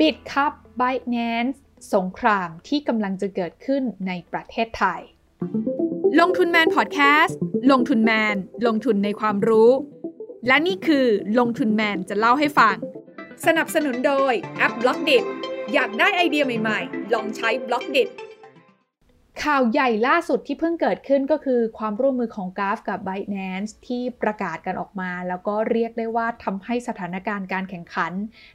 Bitkub Binance สงครามที่กำลังจะเกิดขึ้นในประเทศไทย ลงทุนแมนพอดแคสต์ลงทุนแมน ลงทุนในความรู้ และนี่คือลงทุนแมนจะเล่าให้ฟัง สนับสนุนโดยแอป Blockdit อยากได้ไอเดียใหม่ๆ ลองใช้ Blockdit ข่าวใหญ่ล่าสุดที่เพิ่งเกิดขึ้นก็คือความร่วมมือของ GULF กับ Binance ที่ประกาศกันออกมา แล้วก็เรียกได้ว่าทำให้สถานการณ์การแข่งขัน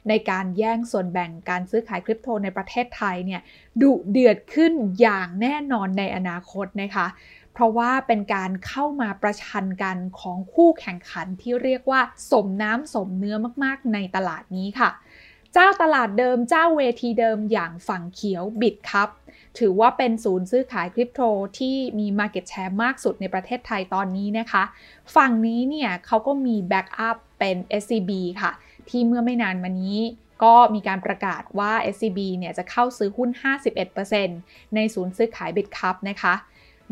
ในการแย่งส่วนแบ่งการซื้อขายคริปโตในประเทศไทยเนี่ยดุเดือดขึ้นอย่างแน่นอนในอนาคตนะคะเพราะว่าเป็นการเข้ามาประชันกันของคู่แข่งขันที่เรียกว่าสมน้ำสมเนื้อมากๆ ในตลาดนี้ค่ะ เจ้าตลาดเดิมเจ้าเวทีเดิมอย่างฝั่งเขียวบิดครับ ถือว่าเป็นศูนย์ซื้อขายคริปโตที่มี Market Share มากสุดในประเทศไทยตอนนี้นะคะ ฝั่งนี้เนี่ยเขาก็มี backup เป็น SCB ค่ะ ที่เมื่อไม่นานมานี้ก็มีการประกาศว่า SCB เนี่ยจะเข้าซื้อหุ้น 51%ในศูนย์ซื้อขาย Bitkub นะคะ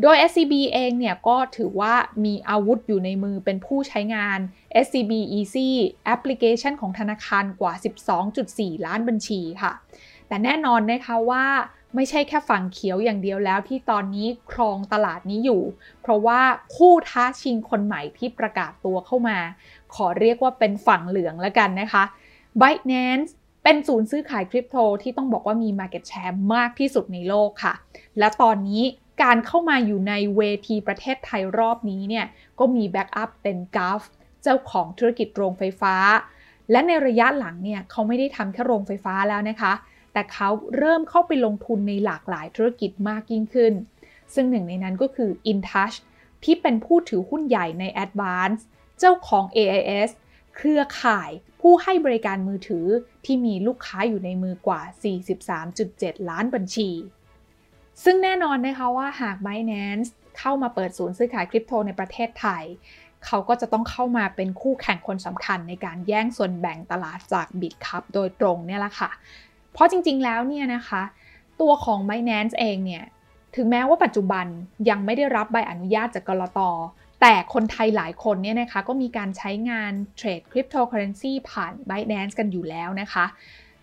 โดย SCB เองเนี่ยก็ถือว่ามีอาวุธอยู่ในมือเป็นผู้ใช้งาน SCB Easy แอปพลิเคชันของธนาคารกว่า 12.4 ล้านบัญชีค่ะ แต่แน่นอนนะคะว่า ไม่ใช่แค่ฝั่งเขียวอย่างเดียวแล้วที่ตอนนี้ครองตลาดนี้อยู่ เพราะว่าคู่ท้าชิงคนใหม่ที่ประกาศตัวเข้ามา ขอเรียกว่าเป็นฝั่งเหลืองแล้วกันนะคะ Binance เป็นศูนย์ซื้อขายคริปโตที่ต้องบอกว่ามี Market Share มากที่สุดในโลกค่ะ และตอนนี้การเข้ามาอยู่ในเวทีประเทศไทยรอบนี้เนี่ยก็มีแบ็กอัพเป็นกาฟเจ้าของธุรกิจโรงไฟฟ้า และในระยะหลังเนี่ยเขาไม่ได้ทำแค่โรงไฟฟ้าแล้วนะคะ แต่เขาเริ่มเข้าไปลงทุนในหลากหลายธุรกิจมากยิ่งขึ้น ซึ่งหนึ่งในนั้นก็คือ InTouch ที่เป็นผู้ถือหุ้นใหญ่ใน Advance เจ้าของ AIS เครือข่ายผู้ให้บริการมือถือที่มีลูกค้าอยู่ในมือกว่า 43.7 ล้านบัญชี ซึ่งแน่นอนนะคะว่าหาก Binance เข้ามาเปิดศูนย์ซื้อขายคริปโตในประเทศไทย เขาก็จะต้องเข้ามาเป็นคู่แข่งคนสำคัญในการแย่งส่วนแบ่งตลาดจาก Bitcup โดยตรงเนี่ยแหละค่ะ เพราะจริงๆ แล้วเนี่ยนะคะ ตัวของ Binance เองเนี่ย ถึงแม้ว่าปัจจุบันยังไม่ได้รับใบอนุญาตจากก.ล.ต. แต่คนไทยหลายคนเนี่ยนะคะก็มีการใช้งานเทรดคริปโตเคอเรนซีผ่าน Binance กันอยู่แล้วนะคะ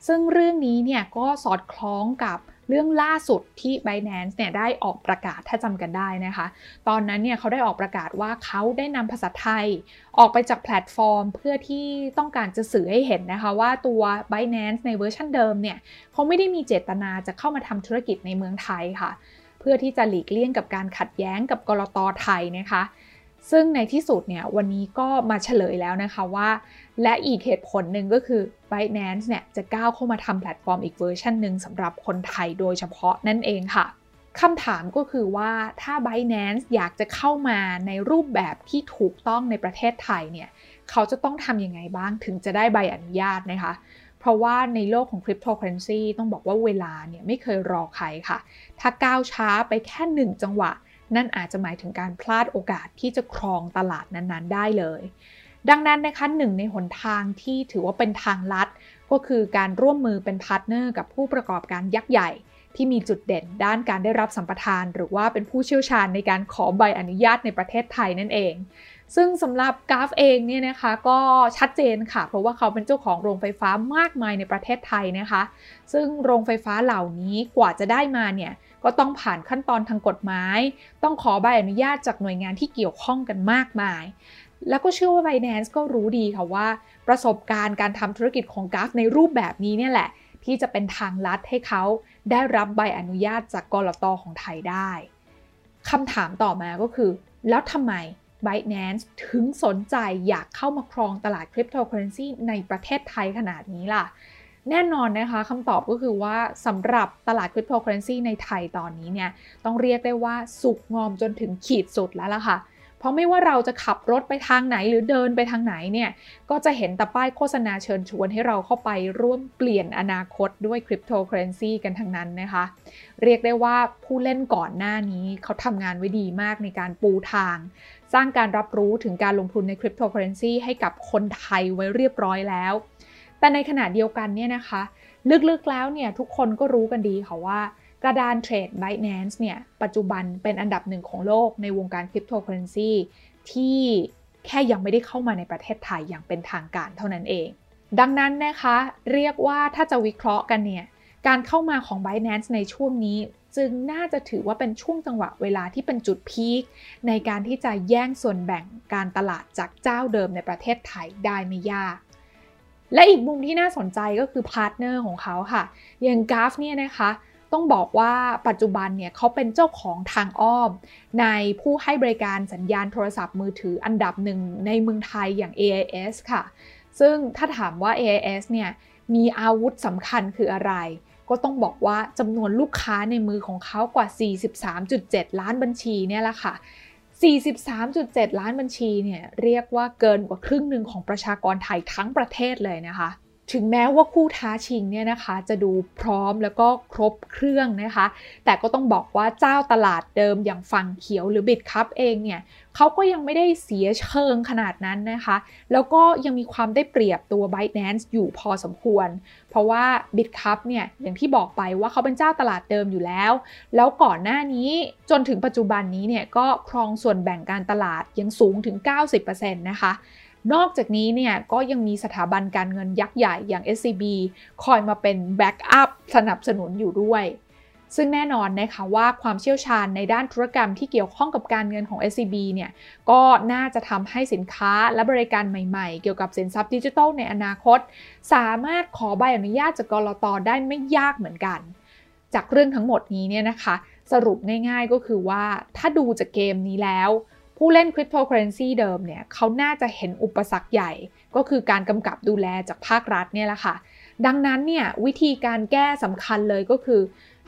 ซึ่งเรื่องนี้เนี่ยก็สอดคล้องกับ เรื่องล่าสุดที่ Binance เนี่ยได้ออกประกาศถ้าจำกันได้นะคะ ตอนนั้นเนี่ยเขาได้ออกประกาศว่าเขาได้นำภาษาไทย ออกไปจากแพลตฟอร์ม เพื่อที่ต้องการจะสื่อให้เห็นนะคะว่าตัว Binance ในเวอร์ชันเดิมเนี่ยเขาไม่ได้มีเจตนาจะเข้ามาทำธุรกิจในเมืองไทยค่ะ เพื่อที่จะหลีกเลี่ยงกับการขัดแย้งกับก.ล.ต. ไทยนะคะ ซึ่งในที่สุดเนี่ยวันนี้ก็มาเฉลยแล้วนะคะว่า และอีกเหตุผลหนึ่งก็คือ Binance เนี่ยจะก้าวเข้ามาทำแพลตฟอร์มอีกเวอร์ชันหนึ่งสำหรับคนไทยโดยเฉพาะนั่นเองค่ะคำถามก็คือว่าถ้า Binance อยากจะเข้ามาในรูปแบบที่ถูกต้องในประเทศไทยเนี่ยเขาจะต้องทำยังไงบ้างถึงจะได้ใบอนุญาตนะคะ เพราะว่าในโลกของคริปโตเคอเรนซีต้องบอกว่าเวลาเนี่ยไม่เคยรอใครค่ะ ถ้าก้าวช้าไปแค่หนึ่งจังหวะ นั่นอาจจะหมายถึงการพลาดโอกาสที่จะครองตลาดนั้นๆ ได้เลย ดังนั้นนะคะหนึ่งในหนทางที่ถือว่าเป็นทางลัด ก็คือการร่วมมือเป็น partner กับผู้ประกอบการยักษ์ใหญ่ ที่มีจุดเด่นด้านการได้รับสัมปทาน หรือว่าเป็นผู้เชี่ยวชาญในการขอใบอนุญาตในประเทศไทยนั่นเองซึ่งสำหรับกราฟเองเนี่ยนะคะก็ชัดเจนค่ะ เพราะว่าเขาเป็นเจ้าของโรงไฟฟ้ามากมายในประเทศไทยนะคะ ซึ่งโรงไฟฟ้าเหล่านี้กว่าจะได้มาเนี่ย ก็ต้องผ่านขั้นตอนทางกฎหมาย ต้องขอใบอนุญาตจากหน่วยงานที่เกี่ยวข้องกันมากมาย แล้วก็เชื่อว่า Binance ก็รู้ดีค่ะว่า ประสบการณ์การทำธุรกิจของกราฟในรูปแบบนี้เนี่ยแหละ ที่จะเป็นทางลัดให้เขาได้รับใบอนุญาตจากกรตของไทยได้คำถามต่อมาก็คือ แล้วทำไม Binance ถึงสนใจอยากเข้ามาครองตลาดคริปโตเคอเรนซีในประเทศไทยขนาดนี้ล่ะ แน่นอนนะคะคำตอบก็คือว่าสำหรับตลาดคริปโตเคอเรนซีในไทยตอนนี้เนี่ยต้องเรียกได้ว่าสุกงอมจนถึงขีดสุดแล้วล่ะค่ะ เพราะไม่ว่าเราจะขับรถไปทางไหนหรือเดินไปทางไหนเนี่ยก็จะเห็นแต่ป้ายโฆษณาเชิญชวนให้เราเข้าไปร่วมเปลี่ยนอนาคตด้วยคริปโตเคอเรนซีกันทั้งนั้นนะคะ เรียกได้ว่าผู้เล่นก่อนหน้านี้เขาทำงานไว้ดีมากในการปูทาง สร้างการรับรู้ถึงการลงทุนในคริปโตเคอเรนซีให้กับคนไทยไว้เรียบร้อยแล้ว แต่ในขณะเดียวกันเนี่ยนะคะ ลึกๆแล้วเนี่ยทุกคนก็รู้กันดีค่ะว่ากระดานเทรด Binance เนี่ยปัจจุบันเป็นอันดับหนึ่งของโลกในวงการคริปโตเคอเรนซีที่แค่ยังไม่ได้เข้ามาในประเทศไทยอย่างเป็นทางการเท่านั้นเอง ดังนั้นนะคะ เรียกว่าถ้าจะวิเคราะห์กันเนี่ยการเข้ามาของ Binance ในช่วงนี้จึงน่าจะถือว่าเป็นช่วงจังหวะเวลาที่เป็นจุด peak ในการที่จะแย่งส่วนแบ่งการตลาดจากเจ้าเดิมในประเทศไทยได้ไม่ยาก และอีกมุมที่น่าสนใจก็คือ partner ของเขาค่ะ อย่าง GULF เนี่ยนะคะต้องบอกว่าปัจจุบันเนี่ยเขาเป็นเจ้าของทางอ้อม ในผู้ให้บริการสัญญาณโทรศัพท์มือถืออันดับหนึ่งในเมืองไทยอย่าง AIS ค่ะ ซึ่งถ้าถามว่า AIS เนี่ยมีอาวุธสำคัญคืออะไร ก็ต้องบอกว่าจำนวนลูกค้าในมือของเขากว่า 43.7 ล้านบัญชีเนี่ยแหละค่ะ 43.7 ล้านบัญชีเนี่ยเรียกว่าเกินกว่าครึ่งหนึ่งของประชากรไทยทั้งประเทศเลยนะคะ ถึงแม้ว่าคู่ท้าชิงเนี่ยนะคะจะดูพร้อมแล้วก็ครบเครื่องนะคะ แต่ก็ต้องบอกว่าเจ้าตลาดเดิมอย่างฝั่งเขียวหรือบิดคัพเองเนี่ยเขาก็ยังไม่ได้เสียเชิงขนาดนั้นนะคะ แล้วก็ยังมีความได้เปรียบตัว Binance อยู่พอสมควร เพราะว่า Bitkub เนี่ยอย่างที่บอกไปว่าเขาเป็นเจ้าตลาดเดิมอยู่แล้ว แล้วก่อนหน้านี้จนถึงปัจจุบันนี้เนี่ยก็ครองส่วนแบ่งการตลาดยังสูงถึง 90%นะคะ นอกจากนี้เนี่ยก็ยังมีสถาบันการเงินยักษ์ใหญ่อย่าง SCB คอยมาเป็น backup สนับสนุนอยู่ด้วย ซึ่งแน่นอนนะคะว่าความเชี่ยวชาญในด้านธุรกรรมที่เกี่ยวข้องกับการเงินของ SCB เนี่ยก็น่าจะทำให้สินค้าและบริการใหม่ๆ เกี่ยวกับสินทรัพย์ดิจิทัลในอนาคต สามารถขอใบอนุญาตจากกรตได้ไม่ยากเหมือนกัน จากเรื่องทั้งหมดนี้เนี่ยนะคะ สรุปง่ายๆก็คือว่าถ้าดูจากเกมนี้แล้ว ผู้เล่นคริปโตเคอเรนซีเดิมเนี่ยเขาน่าจะเห็นอุปสรรคใหญ่ ก็คือการกำกับดูแลจากภาครัฐเนี่ยแหละค่ะ ดังนั้นเนี่ยวิธีการแก้สำคัญเลยก็คือ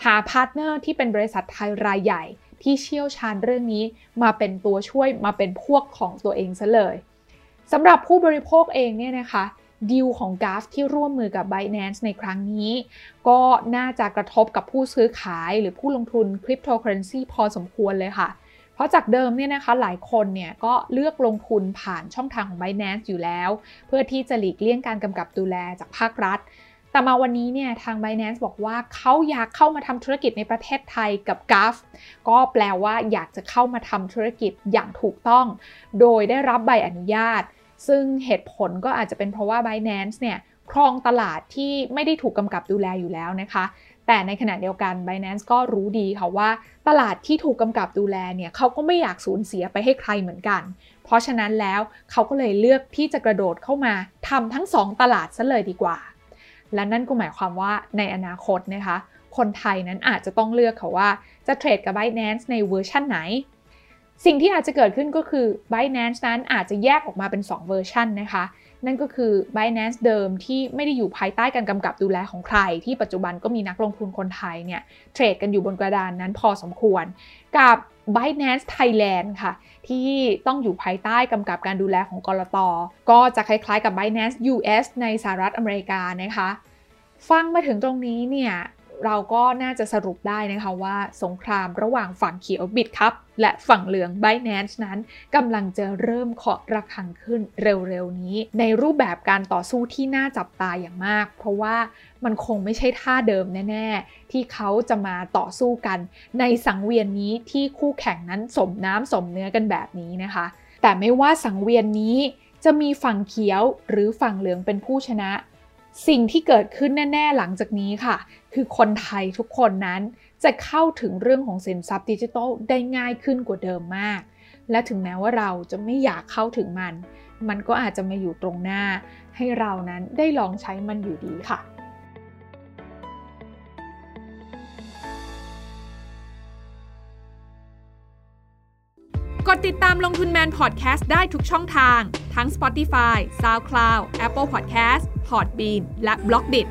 หา partner ที่เป็นบริษัทไทยรายใหญ่ ที่เชี่ยวชาญเรื่องนี้มาเป็นตัวช่วยมาเป็นพวกของตัวเองซะเลยสำหรับผู้บริโภคเองเนี่ยนะคะดีลของ GULF ที่ร่วมมือกับ Binance ในครั้งนี้ ก็น่าจะกระทบกับผู้ซื้อขายหรือผู้ลงทุนคริปโตเคอเรนซีพอสมควรเลยค่ะเพราะจากเดิมเนี่ยนะคะหลายคนเนี่ยก็เลือกลงทุนผ่านช่องทางของ Binance อยู่แล้ว เพื่อที่จะหลีกเลี่ยงการกำกับดูแลจากภาครัฐ แต่มาวันนี้เนี่ยทาง Binance บอกว่าเขาอยากเข้ามาทำธุรกิจในประเทศไทยกับ g a f ก็แปลว่าอยากจะเข้ามาทำธุรกิจอย่างถูกต้อง โดยได้รับใบอนุญาต ซึ่งเหตุผลก็อาจจะเป็นเพราะว่า Binance เนี่ยครองตลาดที่ไม่ได้ถูกกำกับดูแลอยู่แล้วนะคะ แต่ในขณะเดียวกัน Binance ก็รู้ดีค่ะว่า ตลาดที่ถูกกำกับดูแลเนี่ยเขาก็ไม่อยากสูญเสียไปให้ใครเหมือนกัน เพราะฉะนั้นแล้วเขาก็เลยเลือกที่จะกระโดดเข้ามาทำทั้ง 2 ตลาดซะเลยดีกว่า และนั่นก็หมายความว่าในอนาคตนะคะ คนไทยนั้นอาจจะต้องเลือกค่ะว่าจะเทรดกับ Binance ในเวอร์ชันไหนสิ่งที่อาจจะเกิดขึ้นก็คือ Binance นั้นอาจจะแยกออกมาเป็น 2 เวอร์ชันนะคะ นั่นก็คือ Binance เดิมที่ไม่ได้อยู่ภายใต้การกำกับดูแลของใคร ที่ปัจจุบันก็มีนักลงทุนคนไทยเนี่ยเทรดกันอยู่บนกระดานนั้นพอสมควร กับ Binance Thailand ค่ะ ที่ต้องอยู่ภายใต้กำกับการดูแลของกรตก็จะคล้ายๆกับ Binance US ในสหรัฐอเมริกานะคะ ฟังมาถึงตรงนี้เนี่ย เราก็น่าจะสรุปได้นะคะว่าสงครามระหว่างฝั่งเขียวบิดครับ และฝั่งเหลือง b บ n a n c e นั้นกำลังจะเริ่มเคาะระฆังขึ้นเร็วๆนี้ ในรูปแบบการต่อสู้ที่น่าจับตาอย่างมาก เพราะว่ามันคงไม่ใช่ท่าเดิมแน่ๆ ที่เขาจะมาต่อสู้กัน ในสังเวียนนี้ที่คู่แข่งนั้นสมน้ำสมเนื้อกันแบบนี้นะคะ แต่ไม่ว่าสังเวียนนี้จะมีฝั่งเขียวหรือฝั่งเหลืองเป็นผู้ชนะ สิ่งที่เกิดขึ้นแน่ ๆ หลังจากนี้ค่ะ คือคนไทยทุกคนนั้นจะเข้าถึงเรื่องของสินทรัพย์ดิจิทัลได้ง่ายขึ้นกว่าเดิมมาก และถึงแม้ว่าเราจะไม่อยากเข้าถึงมัน มันก็อาจจะมาอยู่ตรงหน้า ให้เรานั้นได้ลองใช้มันอยู่ดีค่ะ ดติดตามลงทุนแมนพอดแคสต์ได้ทุกช่องทาง ทั้ง Spotify, SoundCloud, Apple Podcast Podbean และ b ล็อกดิ